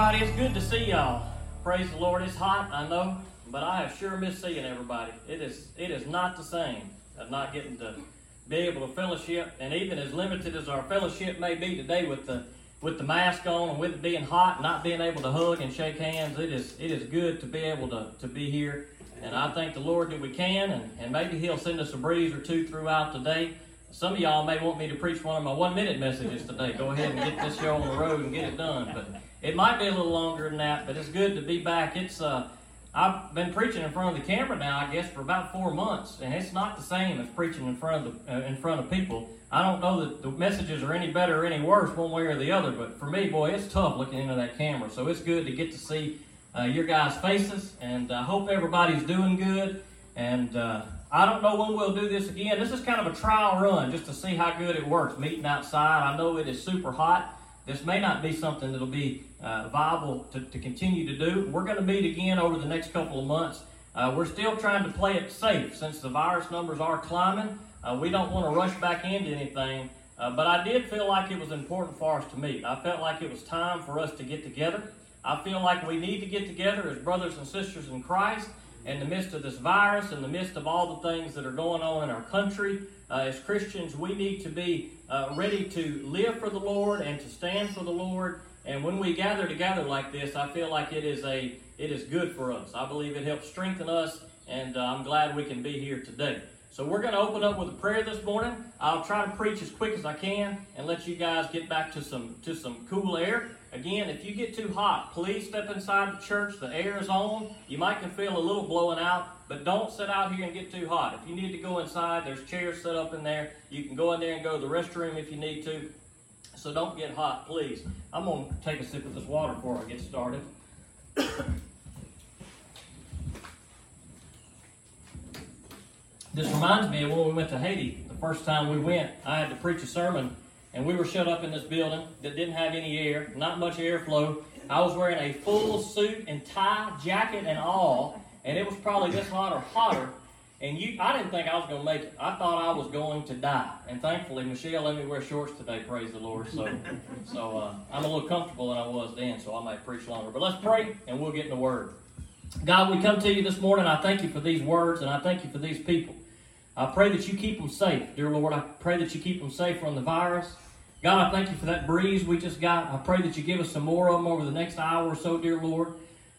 everybody. It's good to see y'all. Praise the Lord. It's hot, I know, but I have sure missed seeing everybody. It is it is not the same of not getting to be able to fellowship, and even as limited as our fellowship may be today with the with the mask on and with it being hot, not being able to hug and shake hands, it is it is good to be able to, to be here. And I thank the Lord that we can, and, and maybe He'll send us a breeze or two throughout the day. Some of y'all may want me to preach one of my one minute messages today. Go ahead and get this show on the road and get it done. But it might be a little longer than that, but it's good to be back. It's uh, I've been preaching in front of the camera now, I guess, for about four months, and it's not the same as preaching in front of the, uh, in front of people. I don't know that the messages are any better or any worse one way or the other, but for me, boy, it's tough looking into that camera. So it's good to get to see uh, your guys' faces, and I hope everybody's doing good. And uh, I don't know when we'll do this again. This is kind of a trial run just to see how good it works meeting outside. I know it is super hot. This may not be something that'll be uh, viable to, to continue to do. We're going to meet again over the next couple of months. Uh, we're still trying to play it safe since the virus numbers are climbing. Uh, we don't want to rush back into anything, uh, but I did feel like it was important for us to meet. I felt like it was time for us to get together. I feel like we need to get together as brothers and sisters in Christ in the midst of this virus, in the midst of all the things that are going on in our country, uh, as Christians, we need to be uh, ready to live for the Lord and to stand for the Lord. And when we gather together like this, I feel like it is a it is good for us. I believe it helps strengthen us, and uh, I'm glad we can be here today. So we're going to open up with a prayer this morning. I'll try to preach as quick as I can and let you guys get back to some to some cool air. Again, if you get too hot, please step inside the church. The air is on. You might can feel a little blowing out, but don't sit out here and get too hot. If you need to go inside, there's chairs set up in there. You can go in there and go to the restroom if you need to. So don't get hot, please. I'm going to take a sip of this water before I get started. This reminds me of when we went to Haiti. The first time we went, I had to preach a sermon, and we were shut up in this building that didn't have any air, not much airflow. I was wearing a full suit and tie, jacket, and all, and it was probably this hot or hotter. And you, I didn't think I was going to make it. I thought I was going to die. And thankfully, Michelle let me wear shorts today. Praise the Lord. So, so uh, I'm a little comfortable than I was then. So I might preach longer. But let's pray, and we'll get in the Word. God, we come to you this morning. I thank you for these words, and I thank you for these people. I pray that you keep them safe, dear Lord. I pray that you keep them safe from the virus. God, I thank you for that breeze we just got. I pray that you give us some more of them over the next hour or so, dear Lord.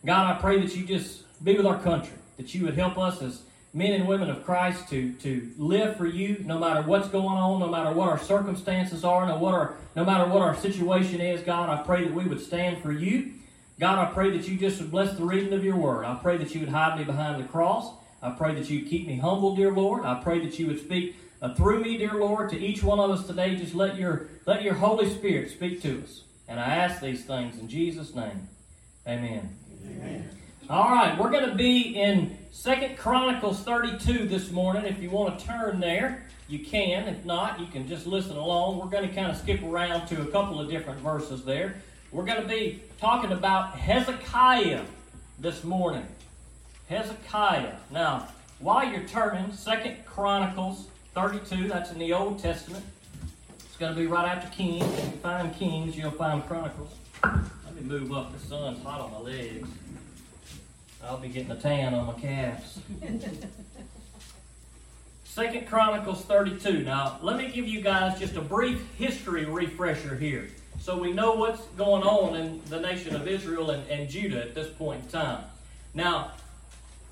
God, I pray that you just be with our country, that you would help us as men and women of Christ to, to live for you no matter what's going on, no matter what our circumstances are, no, what our, no matter what our situation is. God, I pray that we would stand for you. God, I pray that you just would bless the reading of your word. I pray that you would hide me behind the cross. I pray that you keep me humble, dear Lord. I pray that you would speak uh, through me, dear Lord, to each one of us today. Just let your let your Holy Spirit speak to us. And I ask these things in Jesus' name. Amen. Amen. All right, we're going to be in Second Chronicles 32 this morning. If you want to turn there, you can. If not, you can just listen along. We're going to kind of skip around to a couple of different verses there. We're going to be talking about Hezekiah this morning. Hezekiah. Now, while you're turning, Second Chronicles 32, that's in the Old Testament. It's going to be right after Kings. If you find Kings, you'll find Chronicles. Let me move up. The sun's hot on my legs. I'll be getting a tan on my calves. Second Chronicles 32. Now, let me give you guys just a brief history refresher here so we know what's going on in the nation of Israel and, and Judah at this point in time. Now,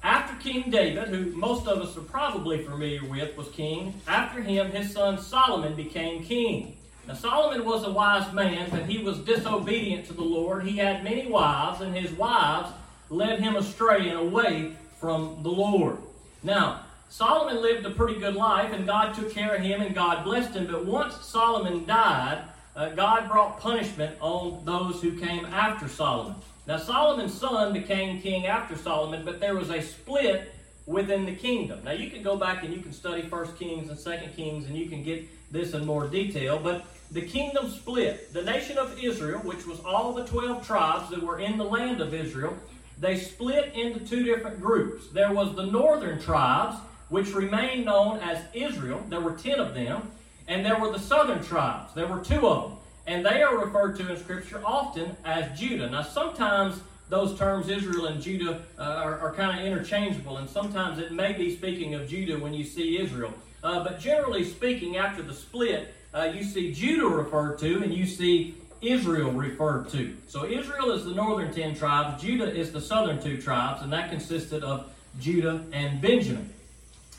after King David, who most of us are probably familiar with, was king, after him, his son Solomon became king. Now, Solomon was a wise man, but he was disobedient to the Lord. He had many wives, and his wives led him astray and away from the Lord. Now, Solomon lived a pretty good life, and God took care of him, and God blessed him. But once Solomon died, uh, God brought punishment on those who came after Solomon. Now, Solomon's son became king after Solomon, but there was a split within the kingdom. Now, you can go back and you can study First Kings and Second Kings, and you can get this in more detail. But the kingdom split. The nation of Israel, which was all the 12 tribes that were in the land of Israel, they split into two different groups. There was the northern tribes, which remained known as Israel. There were 10 of them. And there were the southern tribes. There were two of them. And they are referred to in Scripture often as Judah. Now, sometimes those terms, Israel and Judah, uh, are, are kind of interchangeable, and sometimes it may be speaking of Judah when you see Israel. Uh, but generally speaking, after the split, uh, you see Judah referred to and you see Israel referred to. So Israel is the northern ten tribes, Judah is the southern two tribes, and that consisted of Judah and Benjamin.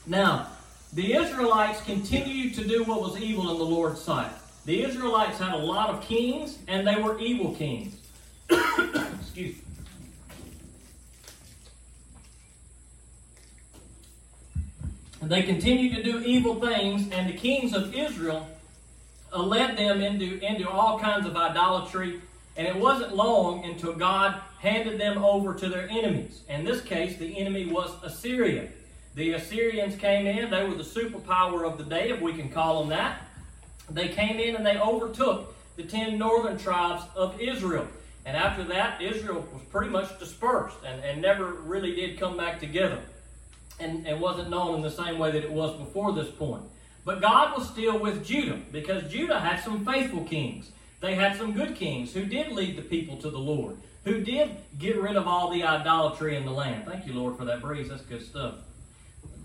Now, the Israelites continued to do what was evil in the Lord's sight. The Israelites had a lot of kings, and they were evil kings. Excuse me. And They continued to do evil things, and the kings of Israel uh, led them into, into all kinds of idolatry. And it wasn't long until God handed them over to their enemies. In this case, the enemy was Assyria. The Assyrians came in, they were the superpower of the day, if we can call them that. They came in and they overtook the ten northern tribes of Israel. And after that, Israel was pretty much dispersed and, and never really did come back together and, and wasn't known in the same way that it was before this point. But God was still with Judah because Judah had some faithful kings. They had some good kings who did lead the people to the Lord, who did get rid of all the idolatry in the land. Thank you, Lord, for that breeze. That's good stuff.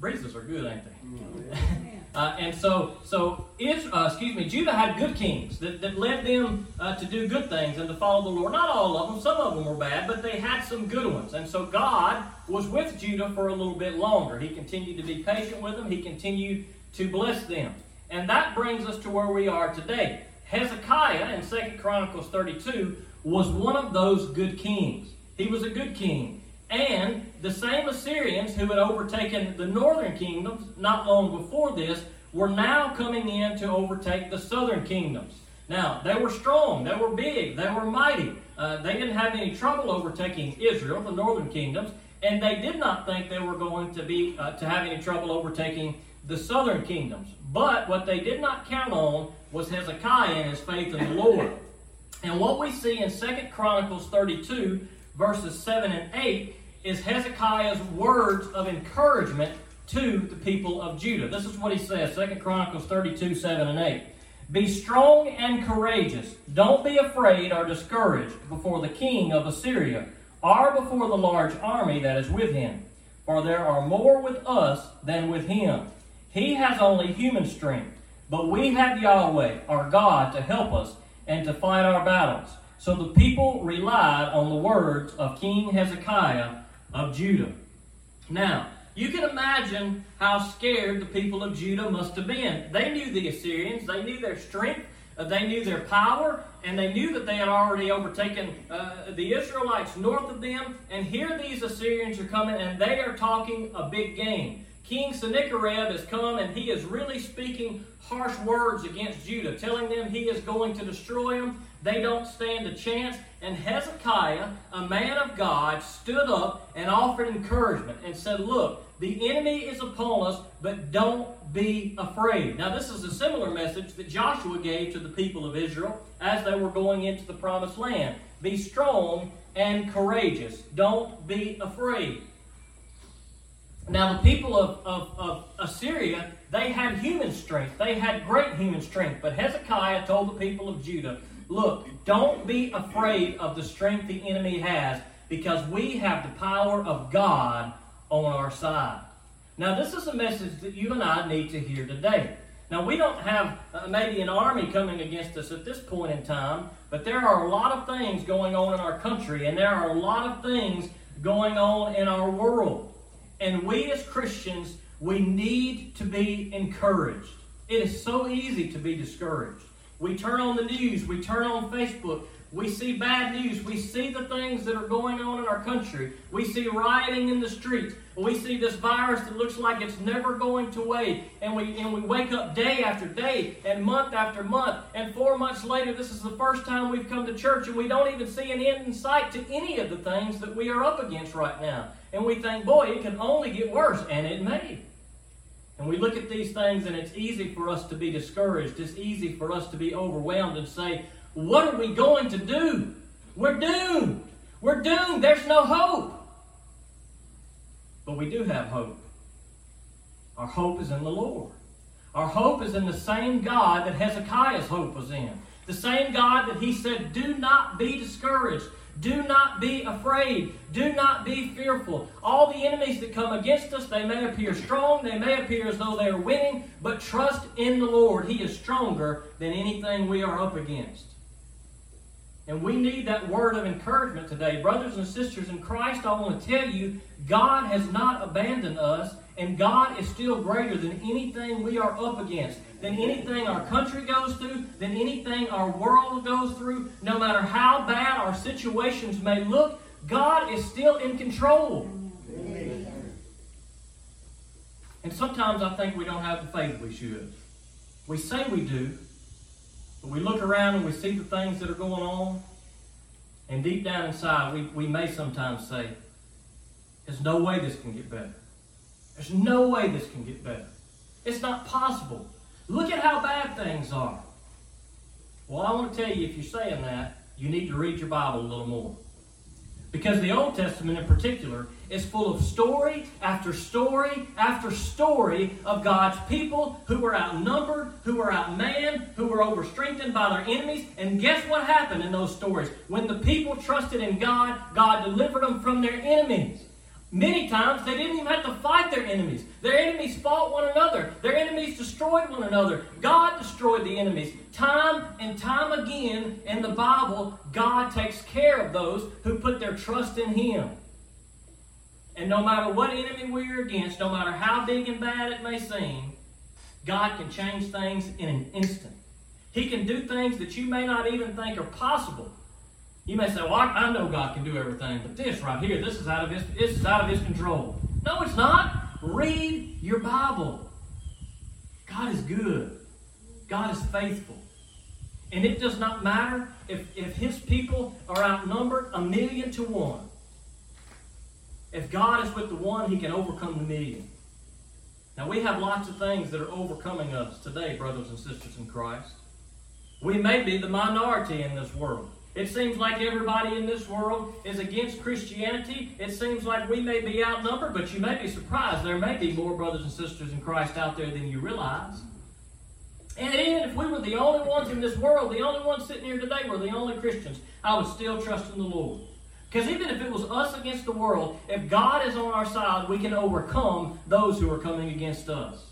Breezes are good, ain't they? uh, and so, so if, uh, excuse me, Judah had good kings that, that led them uh, to do good things and to follow the Lord. Not all of them, some of them were bad, but they had some good ones. And so God was with Judah for a little bit longer. He continued to be patient with them. He continued to bless them. And that brings us to where we are today. Hezekiah in Second Chronicles 32 was one of those good kings. He was a good king. And the same Assyrians who had overtaken the northern kingdoms not long before this were now coming in to overtake the southern kingdoms. Now, they were strong, they were big, they were mighty. Uh, they didn't have any trouble overtaking Israel, the northern kingdoms, and they did not think they were going to be uh, to have any trouble overtaking the southern kingdoms. But what they did not count on was Hezekiah and his faith in the Lord. And what we see in Second Chronicles 32, verses 7 and 8, is Hezekiah's words of encouragement to the people of Judah. This is what he says, Second Chronicles 32, 7 and 8. Be strong and courageous. Don't be afraid or discouraged before the king of Assyria or before the large army that is with him. For there are more with us than with him. He has only human strength, but we have Yahweh, our God, to help us and to fight our battles. So the people relied on the words of King Hezekiah of Judah. Now, you can imagine how scared the people of Judah must have been. They knew the Assyrians, they knew their strength, uh, they knew their power, and they knew that they had already overtaken uh, the Israelites north of them. And here these Assyrians are coming, and they are talking a big game. King Sennacherib has come and he is really speaking harsh words against Judah, telling them he is going to destroy them. They don't stand a chance. And Hezekiah, a man of God, stood up and offered encouragement and said, Look, the enemy is upon us, but don't be afraid. Now, this is a similar message that Joshua gave to the people of Israel as they were going into the promised land. Be strong and courageous. Don't be afraid. Now, the people of, of, of, Assyria, they had human strength. They had great human strength. But Hezekiah told the people of Judah, Look, don't be afraid of the strength the enemy has, because we have the power of God on our side. Now, this is a message that you and I need to hear today. Now, we don't have uh, maybe an army coming against us at this point in time, but there are a lot of things going on in our country, and there are a lot of things going on in our world. And we as Christians, we need to be encouraged. It is so easy to be discouraged. We turn on the news, we turn on Facebook, we see bad news, we see the things that are going on in our country, we see rioting in the streets, we see this virus that looks like it's never going to away, and we and we wake up day after day and month after month, and four months later, this is the first time we've come to church, and we don't even see an end in sight to any of the things that we are up against right now. And we think, boy, it can only get worse, and it may. And we look at these things, and it's easy for us to be discouraged. It's easy for us to be overwhelmed and say, What are we going to do? We're doomed. We're doomed. There's no hope. But we do have hope. Our hope is in the Lord. Our hope is in the same God that Hezekiah's hope was in. The same God that he said, Do not be discouraged. Do not be afraid. Do not be fearful. All the enemies that come against us, they may appear strong, they may appear as though they are winning, but trust in the Lord. He is stronger than anything we are up against. And we need that word of encouragement today. Brothers and sisters in Christ, I want to tell you, God has not abandoned us, and God is still greater than anything we are up against, than anything our country goes through, than anything our world goes through. No matter how bad our situations may look, God is still in control. And sometimes I think we don't have the faith we should. We say we do, but we look around and we see the things that are going on, and deep down inside, we, we may sometimes say, There's no way this can get better. There's no way this can get better. It's not possible. Look at how bad things are. Well, I want to tell you, if you're saying that, you need to read your Bible a little more. Because the Old Testament in particular is full of story after story after story of God's people who were outnumbered, who were outmanned, who were overstrengthened by their enemies. And guess what happened in those stories? When the people trusted in God, God delivered them from their enemies. Many times they didn't even have to fight their enemies. Their enemies fought one another. Their enemies destroyed one another. God destroyed the enemies. Time and time again in the Bible, God takes care of those who put their trust in Him. And no matter what enemy we're against, no matter how big and bad it may seem, God can change things in an instant. He can do things that you may not even think are possible. You may say, "Well, I, know God can do everything, but this right here, this is out of his, this is out of His control." No, it's not. Read your Bible. God is good. God is faithful. And it does not matter if, if His people are outnumbered a million to one. If God is with the one, He can overcome the million. Now, we have lots of things that are overcoming us today, brothers and sisters in Christ. We may be the minority in this world. It seems like everybody in this world is against Christianity. It seems like we may be outnumbered, but you may be surprised. There may be more brothers and sisters in Christ out there than you realize. And even if we were the only ones in this world, the only ones sitting here today were the only Christians, I would still trust in the Lord. Because even if it was us against the world, if God is on our side, we can overcome those who are coming against us.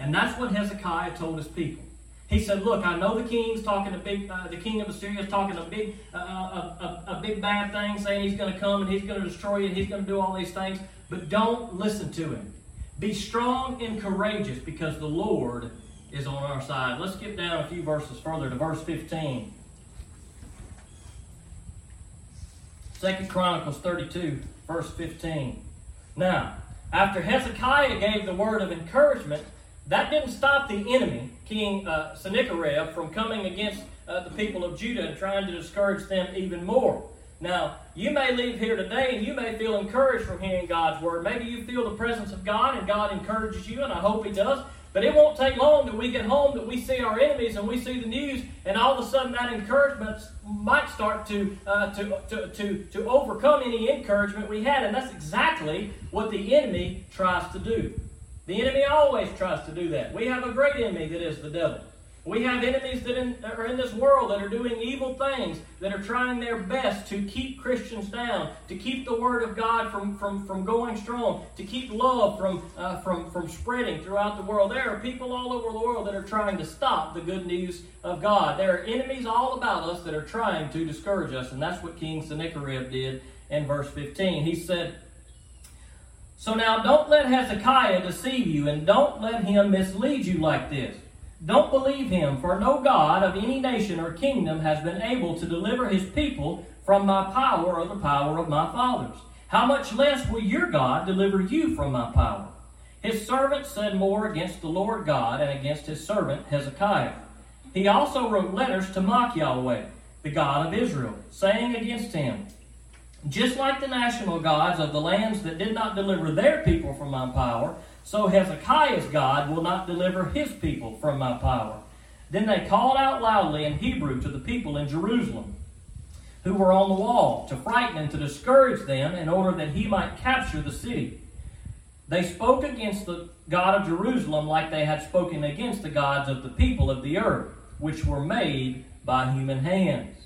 And that's what Hezekiah told his people. He said, "Look, I know the king's talking big. Uh, the king of Assyria is talking a big, uh, uh, a, a, a, big bad thing, saying he's going to come and he's going to destroy and he's going to do all these things. But don't listen to him. Be strong and courageous, because the Lord is on our side." Let's get down a few verses further to verse fifteen. Second Chronicles thirty-two, verse fifteen. Now, after Hezekiah gave the word of encouragement that didn't stop the enemy, King uh, Sennacherib, from coming against uh, the people of Judah and trying to discourage them even more. Now, you may leave here today and you may feel encouraged from hearing God's word. Maybe you feel the presence of God and God encourages you, and I hope He does. But it won't take long that we get home, that we see our enemies and we see the news, and all of a sudden that encouragement might start to, uh, to, to, to, to overcome any encouragement we had. And that's exactly what the enemy tries to do. The enemy always tries to do that. We have a great enemy that is the devil. We have enemies that in, are in this world that are doing evil things, that are trying their best to keep Christians down, to keep the Word of God from, from, from going strong, to keep love from, uh, from, from spreading throughout the world. There are people all over the world that are trying to stop the good news of God. There are enemies all about us that are trying to discourage us, and that's what King Sennacherib did in verse 15. He said, so now don't let Hezekiah deceive you, and don't let him mislead you like this. Don't believe him, for no God of any nation or kingdom has been able to deliver his people from my power or the power of my fathers. How much less will your God deliver you from my power? His servant said more against the Lord God and against his servant Hezekiah. He also wrote letters to mock Yahweh, the God of Israel, saying against him, just like the national gods of the lands that did not deliver their people from my power, so Hezekiah's God will not deliver his people from my power. Then they called out loudly in Hebrew to the people in Jerusalem who were on the wall to frighten and to discourage them in order that he might capture the city. They spoke against the God of Jerusalem like they had spoken against the gods of the people of the earth. which were made by human hands.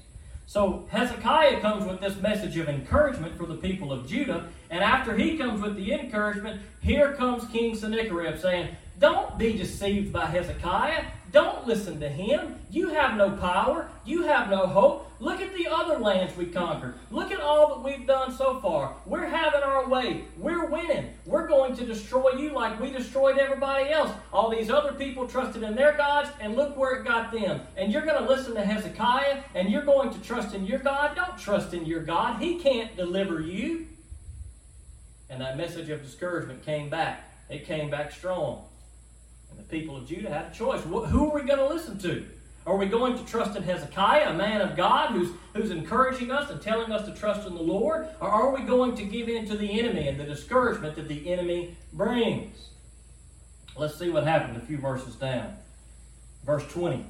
So Hezekiah comes with this message of encouragement for the people of Judah, and after he comes with the encouragement, here comes King Sennacherib saying, Don't be deceived by Hezekiah. Don't listen to him. You have no power. You have no hope. Look at the other lands we conquered. Look at all that we've done so far. We're having our way. We're winning. We're going to destroy you like we destroyed everybody else. All these other people trusted in their gods, and look where it got them. And you're going to listen to Hezekiah, and you're going to trust in your God. Don't trust in your God. He can't deliver you. And that message of discouragement came back. It came back strong. People of Judah had a choice. Who are we going to listen to? Are we going to trust in Hezekiah, a man of God who's, who's encouraging us and telling us to trust in the Lord? Or are we going to give in to the enemy and the discouragement that the enemy brings? Let's see what happened a few verses down. Verse 20.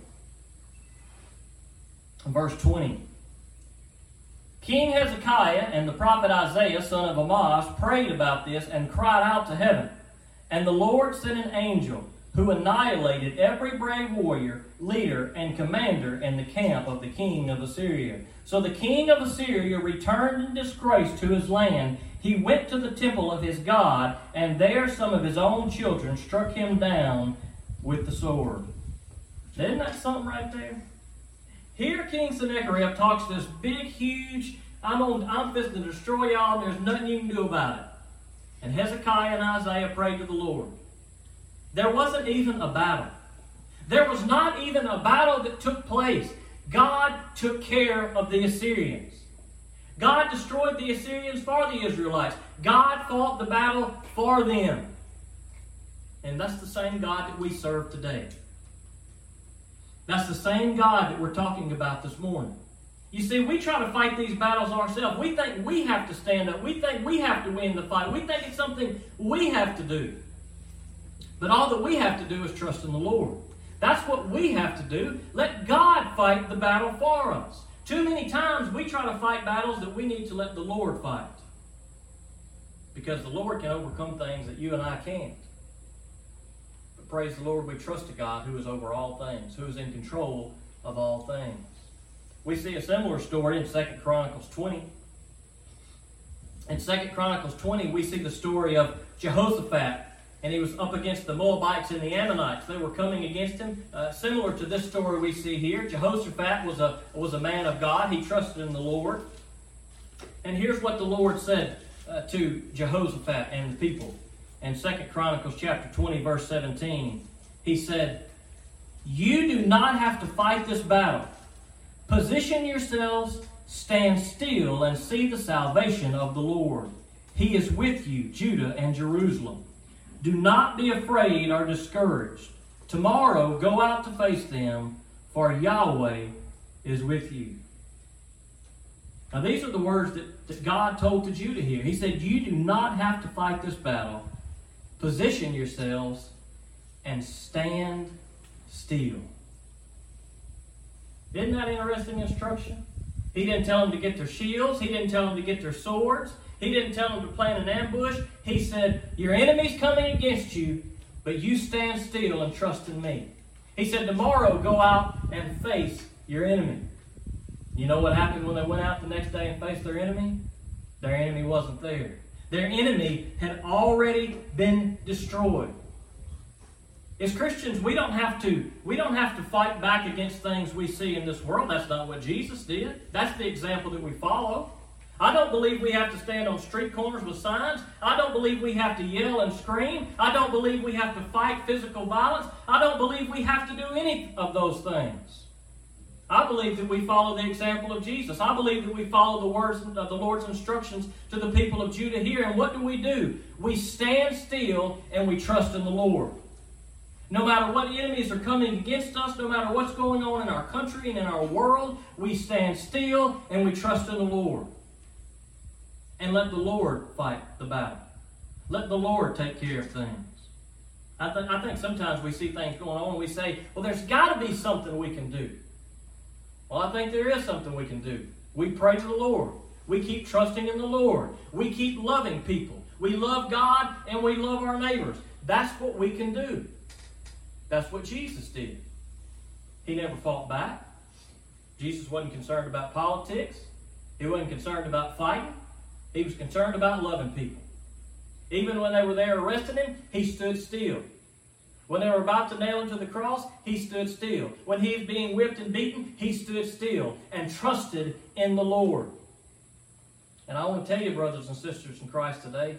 Verse 20. King Hezekiah and the prophet Isaiah, son of Amoz, prayed about this and cried out to heaven. And the Lord sent an angel who annihilated every brave warrior, leader, and commander in the camp of the king of Assyria. So the king of Assyria returned in disgrace to his land. He went to the temple of his God, and there some of his own children struck him down with the sword. Isn't that something right there? Here, King Sennacherib talks this big, huge, I'm on, I'm to destroy y'all, and there's nothing you can do about it. And Hezekiah and Isaiah prayed to the Lord. There wasn't even a battle. There was not even a battle that took place. God took care of the Assyrians. God destroyed the Assyrians for the Israelites. God fought the battle for them. And that's the same God that we serve today. That's the same God that we're talking about this morning. You see, we try to fight these battles ourselves. We think we have to stand up. We think we have to win the fight. We think it's something we have to do. But all that we have to do is trust in the Lord. That's what we have to do. Let God fight the battle for us. Too many times we try to fight battles that we need to let the Lord fight. Because the Lord can overcome things that you and I can't But praise the Lord, we trust a God who is over all things, who is in control of all things. We see a similar story in Second Chronicles 20. In Second Chronicles 20, we see the story of Jehoshaphat, and he was up against the Moabites and the Ammonites. They were coming against him. Uh, similar to this story we see here, Jehoshaphat was a, was a man of God. He trusted in the Lord. And here's what the Lord said uh, to Jehoshaphat and the people in Second Chronicles chapter 20, verse 17. He said, You do not have to fight this battle. Position yourselves, stand still, and see the salvation of the Lord. He is with you, Judah and Jerusalem. Do not be afraid or discouraged. Tomorrow go out to face them, for Yahweh is with you. Now, these are the words that, that God told to Judah here. He said, You do not have to fight this battle position yourselves and stand still. Isn't that interesting instruction? He didn't tell them to get their shields. He didn't tell them to get their swords. He didn't tell them to plan an ambush. He said, Your enemy's coming against you, but you stand still and trust in me. He said, Tomorrow go out and face your enemy. You know what happened when they went out the next day and faced their enemy? Their enemy wasn't there. Their enemy had already been destroyed. As Christians, we don't have to we don't have to fight back against things we see in this world. That's not what Jesus did. That's the example that we follow. I don't believe we have to stand on street corners with signs. I don't believe we have to yell and scream. I don't believe we have to fight physical violence. I don't believe we have to do any of those things. I believe that we follow the example of Jesus. I believe that we follow the words of the Lord's instructions to the people of Judah here. And what do we do? We stand still and we trust in the Lord. No matter what enemies are coming against us, no matter what's going on in our country and in our world, we stand still and we trust in the Lord. And let the Lord fight the battle. Let the Lord take care of things. I, th- I think sometimes we see things going on and we say, well, there's got to be something we can do. Well, I think there is something we can do. We pray to the Lord. We keep trusting in the Lord. We keep loving people. We love God and we love our neighbors. That's what we can do. That's what Jesus did. He never fought back. Jesus wasn't concerned about politics. He wasn't concerned about fighting. He was concerned about loving people. Even when they were there arresting him, he stood still. When they were about to nail him to the cross, he stood still. When he was being whipped and beaten, he stood still and trusted in the Lord. And I want to tell you, brothers and sisters in Christ today,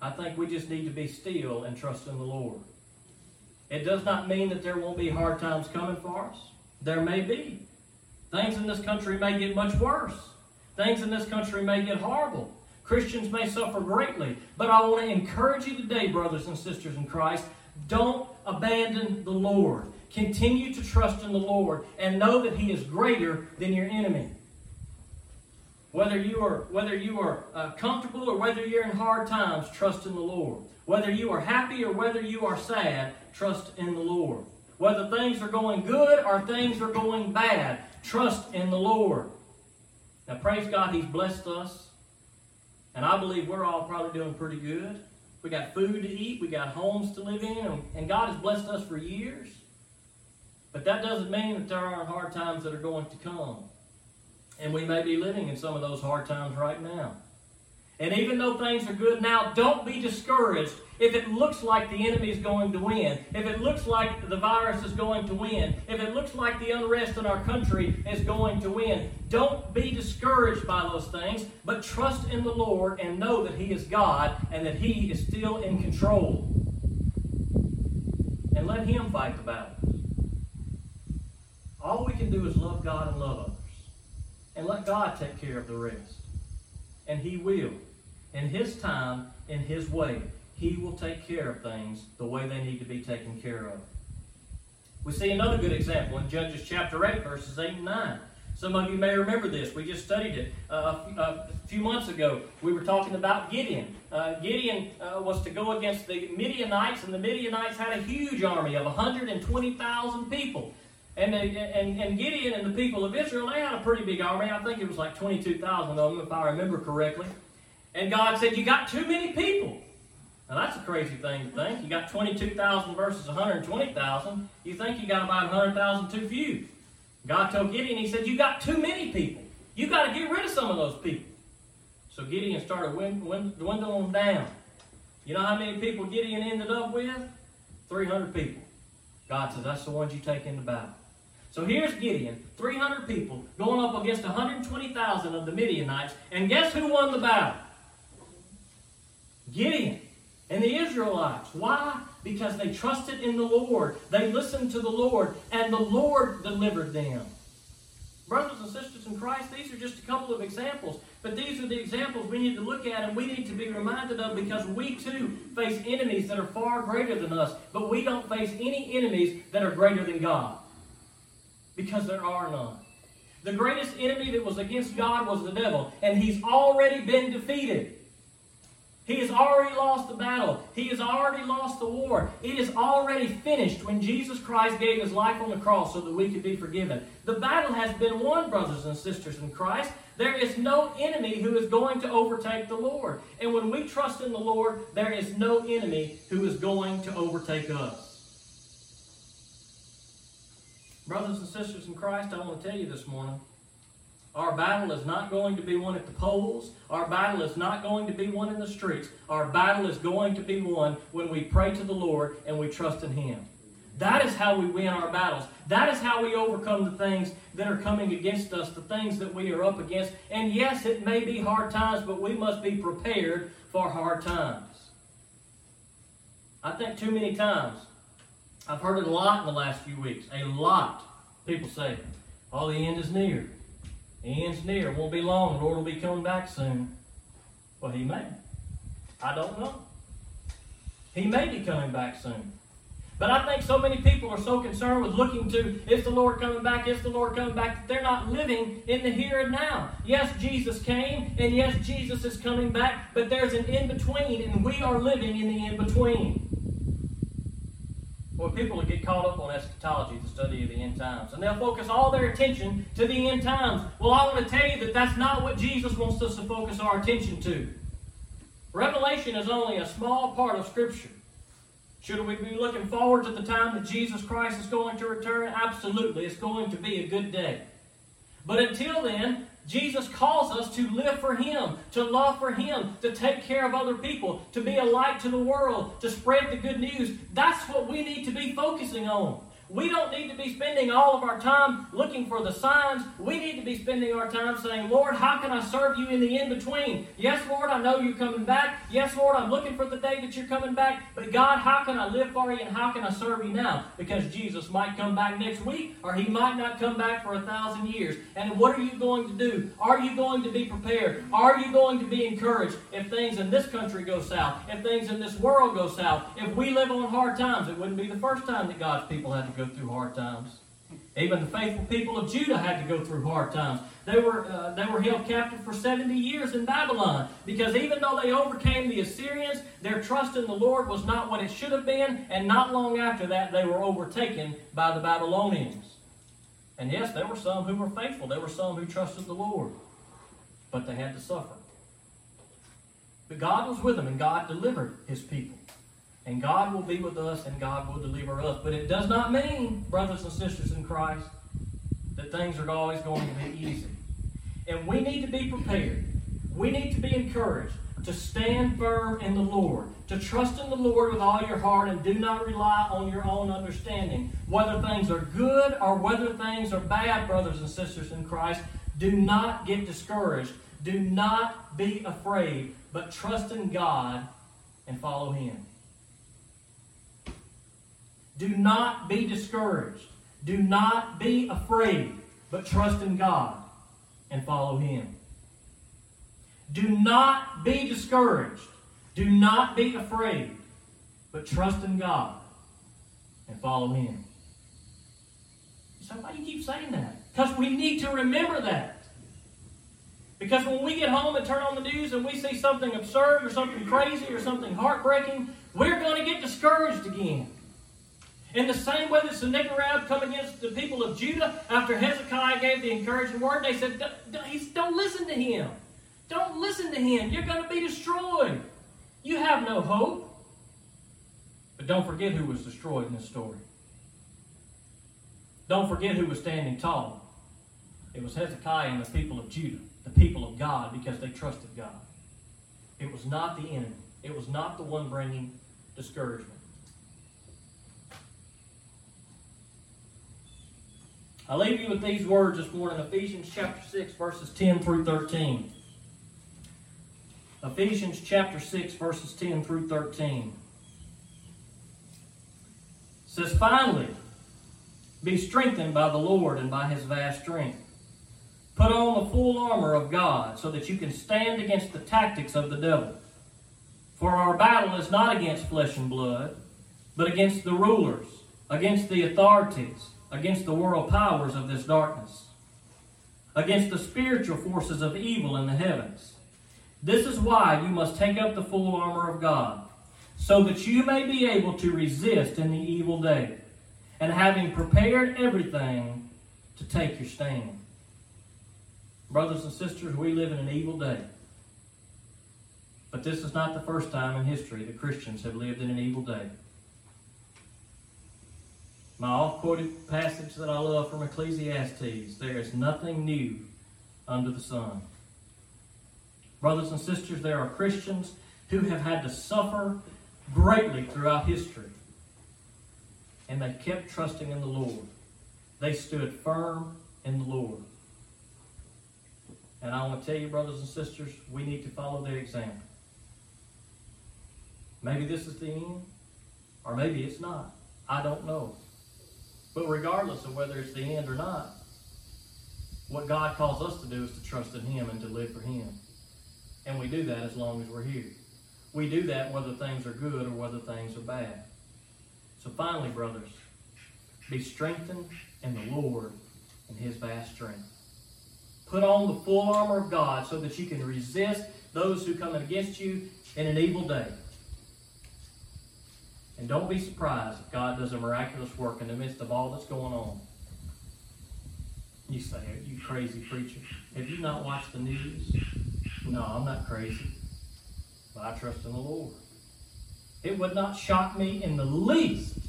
I think we just need to be still and trust in the Lord. It does not mean that there won't be hard times coming for us. There may be. Things in this country may get much worse. Things in this country may get horrible. Christians may suffer greatly. But I want to encourage you today, brothers and sisters in Christ, don't abandon the Lord. Continue to trust in the Lord and know that He is greater than your enemy. Whether you are, whether you are uh, comfortable or whether you're in hard times, trust in the Lord. Whether you are happy or whether you are sad, trust in the Lord. Whether things are going good or things are going bad, trust in the Lord. Now, praise God, He's blessed us. And I believe we're all probably doing pretty good. We got food to eat, we got homes to live in, and God has blessed us for years. But that doesn't mean that there aren't hard times that are going to come. And we may be living in some of those hard times right now. And even though things are good now, don't be discouraged if it looks like the enemy is going to win, if it looks like the virus is going to win, if it looks like the unrest in our country is going to win. Don't be discouraged by those things, but trust in the Lord and know that He is God and that He is still in control. And let Him fight the battles. All we can do is love God and love others. And let God take care of the rest. And He will. In His time, in His way, He will take care of things the way they need to be taken care of. We see another good example in Judges chapter 8, verses 8 and 9. Some of you may remember this. We just studied it uh, a, few months ago. We were talking about Gideon. Uh, Gideon uh, was to go against the Midianites, and the Midianites had a huge army of 120,000 people. And, and, and Gideon and the people of Israel, they had a pretty big army. I think it was like 22,000 of them, if I remember correctly. And God said, You got too many people. Now, that's a crazy thing to think. You got 22,000 versus 120,000. You think you got about 100,000 too few. God told Gideon, He said, You got too many people. You got to get rid of some of those people. So Gideon started dwindling them down. You know how many people Gideon ended up with? 300 people. God says, That's the ones you take into battle. So here's Gideon, 300 people, going up against 120,000 of the Midianites. And guess who won the battle? Gideon and the Israelites. Why? Because they trusted in the Lord. They listened to the Lord, and the Lord delivered them. Brothers and sisters in Christ, these are just a couple of examples. But these are the examples we need to look at and we need to be reminded of because we too face enemies that are far greater than us. But we don't face any enemies that are greater than God because there are none. The greatest enemy that was against God was the devil, and he's already been defeated. He has already lost the battle. He has already lost the war. It is already finished when Jesus Christ gave his life on the cross so that we could be forgiven. The battle has been won, brothers and sisters in Christ. There is no enemy who is going to overtake the Lord. And when we trust in the Lord, there is no enemy who is going to overtake us. Brothers and sisters in Christ, I want to tell you this morning our battle is not going to be won at the polls. Our battle is not going to be won in the streets. Our battle is going to be won when we pray to the Lord and we trust in Him. That is how we win our battles. That is how we overcome the things that are coming against us, the things that we are up against. And yes, it may be hard times, but we must be prepared for hard times. I think too many times I've heard it a lot in the last few weeks. A lot. People say, oh, the end is near. The end's near. It won't be long. The Lord will be coming back soon. Well, He may. I don't know. He may be coming back soon. But I think so many people are so concerned with looking to, is the Lord coming back? Is the Lord coming back? That they're not living in the here and now. Yes, Jesus came, and yes, Jesus is coming back, but there's an in between, and we are living in the in between. Well, people will get caught up on eschatology, the study of the end times, and they'll focus all their attention to the end times. Well, I want to tell you that that's not what Jesus wants us to focus our attention to. Revelation is only a small part of Scripture. Should we be looking forward to the time that Jesus Christ is going to return? Absolutely. It's going to be a good day. But until then, Jesus calls us to live for Him, to love for Him, to take care of other people, to be a light to the world, to spread the good news. That's what we need to be focusing on. We don't need to be spending all of our time looking for the signs. We need to be spending our time saying, Lord, how can I serve you in the in between? Yes, Lord, I know you're coming back. Yes, Lord, I'm looking for the day that you're coming back. But God, how can I live for you and how can I serve you now? Because Jesus might come back next week or he might not come back for a thousand years. And what are you going to do? Are you going to be prepared? Are you going to be encouraged if things in this country go south? If things in this world go south? If we live on hard times, it wouldn't be the first time that God's people had to go go through hard times. Even the faithful people of Judah had to go through hard times. They were, uh, they were held captive for 70 years in Babylon because even though they overcame the Assyrians, their trust in the Lord was not what it should have been, and not long after that, they were overtaken by the Babylonians. And yes, there were some who were faithful, there were some who trusted the Lord, but they had to suffer. But God was with them, and God delivered his people. And God will be with us and God will deliver us. But it does not mean, brothers and sisters in Christ, that things are always going to be easy. And we need to be prepared. We need to be encouraged to stand firm in the Lord, to trust in the Lord with all your heart and do not rely on your own understanding. Whether things are good or whether things are bad, brothers and sisters in Christ, do not get discouraged. Do not be afraid, but trust in God and follow Him. Do not be discouraged. Do not be afraid, but trust in God and follow Him. Do not be discouraged. Do not be afraid, but trust in God and follow Him. So why do you keep saying that? Because we need to remember that. Because when we get home and turn on the news and we see something absurd or something crazy or something heartbreaking, we're going to get discouraged again. In the same way that Sennacherib come against the people of Judah after Hezekiah gave the encouraging word, they said, Don't listen to him. Don't listen to him. You're going to be destroyed. You have no hope. But don't forget who was destroyed in this story. Don't forget who was standing tall. It was Hezekiah and the people of Judah, the people of God, because they trusted God. It was not the enemy. It was not the one bringing discouragement. I leave you with these words this morning Ephesians chapter 6, verses 10 through 13. Ephesians chapter 6, verses 10 through 13. says, Finally, be strengthened by the Lord and by his vast strength. Put on the full armor of God so that you can stand against the tactics of the devil. For our battle is not against flesh and blood, but against the rulers, against the authorities against the world powers of this darkness, against the spiritual forces of evil in the heavens. This is why you must take up the full armor of God, so that you may be able to resist in the evil day, and having prepared everything, to take your stand. Brothers and sisters, we live in an evil day. But this is not the first time in history that Christians have lived in an evil day. My oft quoted passage that I love from Ecclesiastes there is nothing new under the sun. Brothers and sisters, there are Christians who have had to suffer greatly throughout history. And they kept trusting in the Lord. They stood firm in the Lord. And I want to tell you, brothers and sisters, we need to follow their example. Maybe this is the end, or maybe it's not. I don't know. But regardless of whether it's the end or not, what God calls us to do is to trust in Him and to live for Him. And we do that as long as we're here. We do that whether things are good or whether things are bad. So finally, brothers, be strengthened in the Lord and His vast strength. Put on the full armor of God so that you can resist those who come against you in an evil day. And don't be surprised if God does a miraculous work in the midst of all that's going on. You say, you crazy preacher. Have you not watched the news? No, I'm not crazy. But I trust in the Lord. It would not shock me in the least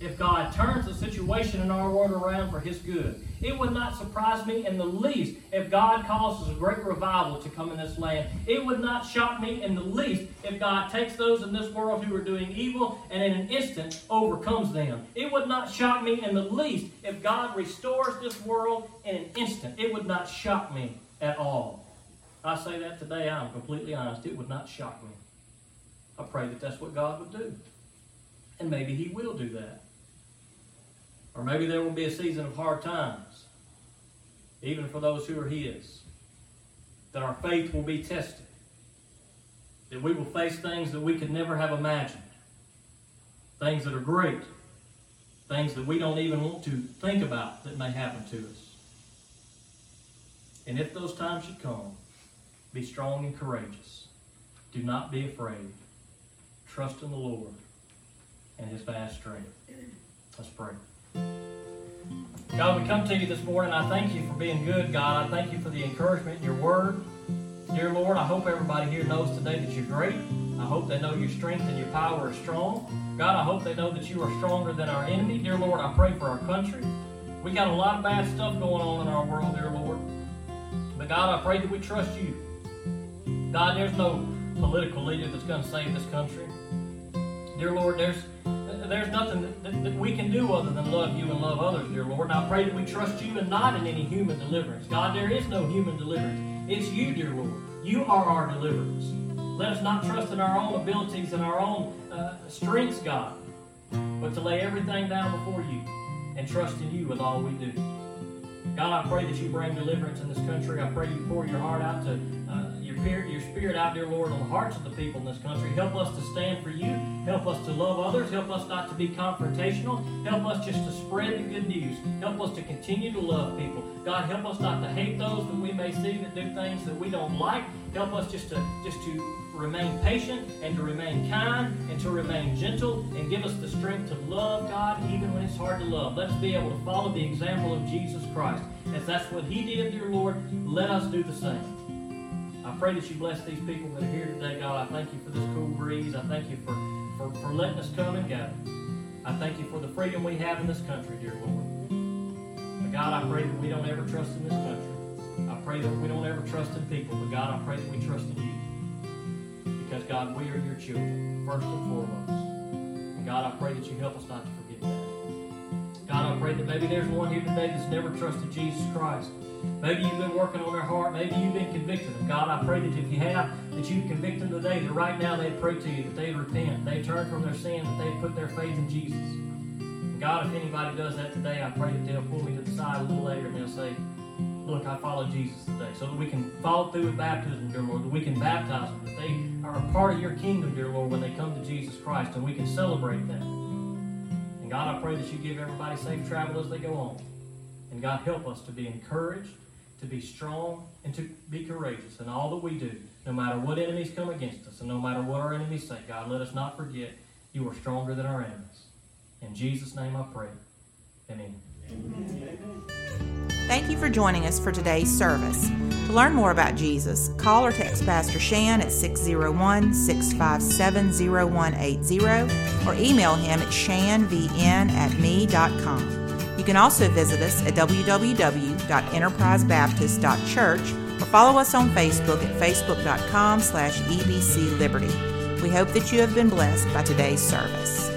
if God turns the situation in our world around for His good. It would not surprise me in the least if God causes a great revival to come in this land. It would not shock me in the least if God takes those in this world who are doing evil and in an instant overcomes them. It would not shock me in the least if God restores this world in an instant. It would not shock me at all. I say that today, I'm completely honest. It would not shock me. I pray that that's what God would do. And maybe He will do that. Or maybe there will be a season of hard times, even for those who are His. That our faith will be tested. That we will face things that we could never have imagined. Things that are great. Things that we don't even want to think about that may happen to us. And if those times should come, be strong and courageous. Do not be afraid. Trust in the Lord and His vast strength. Let's pray. God, we come to you this morning. I thank you for being good, God. I thank you for the encouragement in your word. Dear Lord, I hope everybody here knows today that you're great. I hope they know your strength and your power is strong. God, I hope they know that you are stronger than our enemy. Dear Lord, I pray for our country. We got a lot of bad stuff going on in our world, dear Lord. But God, I pray that we trust you. God, there's no political leader that's going to save this country. Dear Lord, there's there's nothing that, that, that, we can do other than love you and love others, dear Lord. And I pray that we trust you and not in any human deliverance. God, there is no human deliverance. It's you, dear Lord. You are our deliverance. Let us not trust in our own abilities and our own uh, strengths, God, but to lay everything down before you and trust in you with all we do. God, I pray that you bring deliverance in this country. I pray you pour your heart out to uh, your, your spirit out, dear Lord, on the hearts of the people in this country. Help us to stand for you. Help us to love others. Help us not to be confrontational. Help us just to spread the good news. Help us to continue to love people. God, help us not to hate those that we may see that do things that we don't like. Help us just to just to remain patient and to remain kind and to remain gentle and give us the strength to love God even when it's hard to love. Let us be able to follow the example of Jesus Christ. As that's what He did, dear Lord, let us do the same. I pray that you bless these people that are here today, God. I thank you for this cool breeze. I thank you for, for, for letting us come and gather. I thank you for the freedom we have in this country, dear Lord. But God, I pray that we don't ever trust in this country. I pray that we don't ever trust in people. But God, I pray that we trust in you. Because, God, we are your children, first and foremost. And God, I pray that you help us not to forget that. God, I pray that maybe there's one here today that's never trusted Jesus Christ. Maybe you've been working on their heart. Maybe you've been convicted them. God, I pray that if you have, that you convict them today, that right now they pray to you, that they repent, they turn from their sin, that they put their faith in Jesus. And God, if anybody does that today, I pray that they'll pull me to the side a little later and they'll say, Look, I follow Jesus today. So that we can follow through with baptism, dear Lord, that we can baptize them, that they are a part of your kingdom, dear Lord, when they come to Jesus Christ, and we can celebrate that. And God, I pray that you give everybody safe travel as they go on. And God, help us to be encouraged to be strong and to be courageous in all that we do, no matter what enemies come against us and no matter what our enemies say. God, let us not forget you are stronger than our enemies. In Jesus' name I pray. Amen. Thank you for joining us for today's service. To learn more about Jesus, call or text Pastor Shan at 601 657 0180 or email him at shanvn at me.com. You can also visit us at www.enterprisebaptist.church or follow us on Facebook at facebook.com slash ebcliberty. We hope that you have been blessed by today's service.